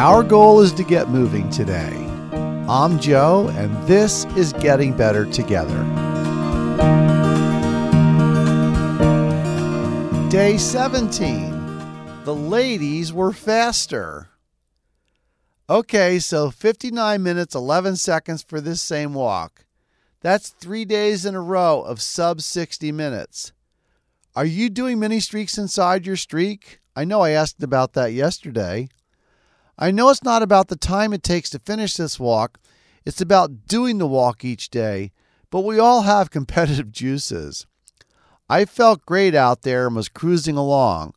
Our goal is to get moving today. I'm Joe, and this is Getting Better Together. Day 17. The ladies were faster. Okay, so 59 minutes, 11 seconds for this same walk. That's three days in a row of sub 60 minutes. Are you doing mini streaks inside your streak? I know I asked about that yesterday. I know it's not about the time it takes to finish this walk, it's about doing the walk each day, but we all have competitive juices. I felt great out there and was cruising along.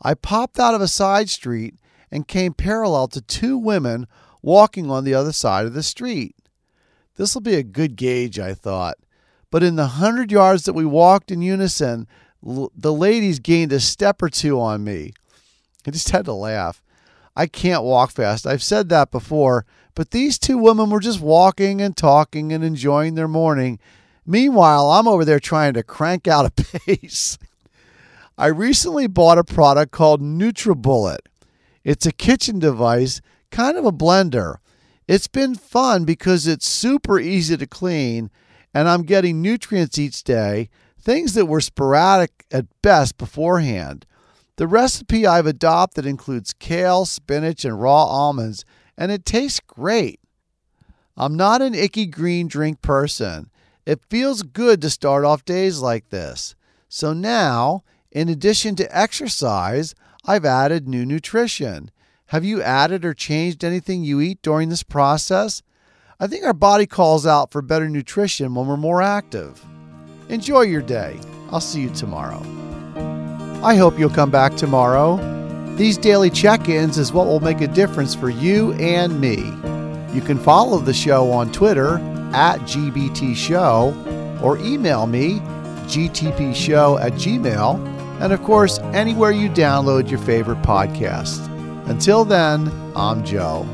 I popped out of a side street and came parallel to two women walking on the other side of the street. This will be a good gauge, I thought. But in the hundred yards that we walked in unison, l- the ladies gained a step or two on me. I just had to laugh. I can't walk fast. I've said that before, but these two women were just walking and talking and enjoying their morning. Meanwhile, I'm over there trying to crank out a pace. I recently bought a product called NutriBullet. It's a kitchen device, kind of a blender. It's been fun because it's super easy to clean and I'm getting nutrients each day, things that were sporadic at best beforehand. The recipe I've adopted includes kale, spinach, and raw almonds, and it tastes great. I'm not an icky green drink person. It feels good to start off days like this. So now, in addition to exercise, I've added new nutrition. Have you added or changed anything you eat during this process? I think our body calls out for better nutrition when we're more active. Enjoy your day. I'll see you tomorrow. I hope you'll come back tomorrow. These daily check ins is what will make a difference for you and me. You can follow the show on Twitter at GBT Show or email me gbtshow at gmail and of course anywhere you download your favorite podcast. Until then, I'm Joe.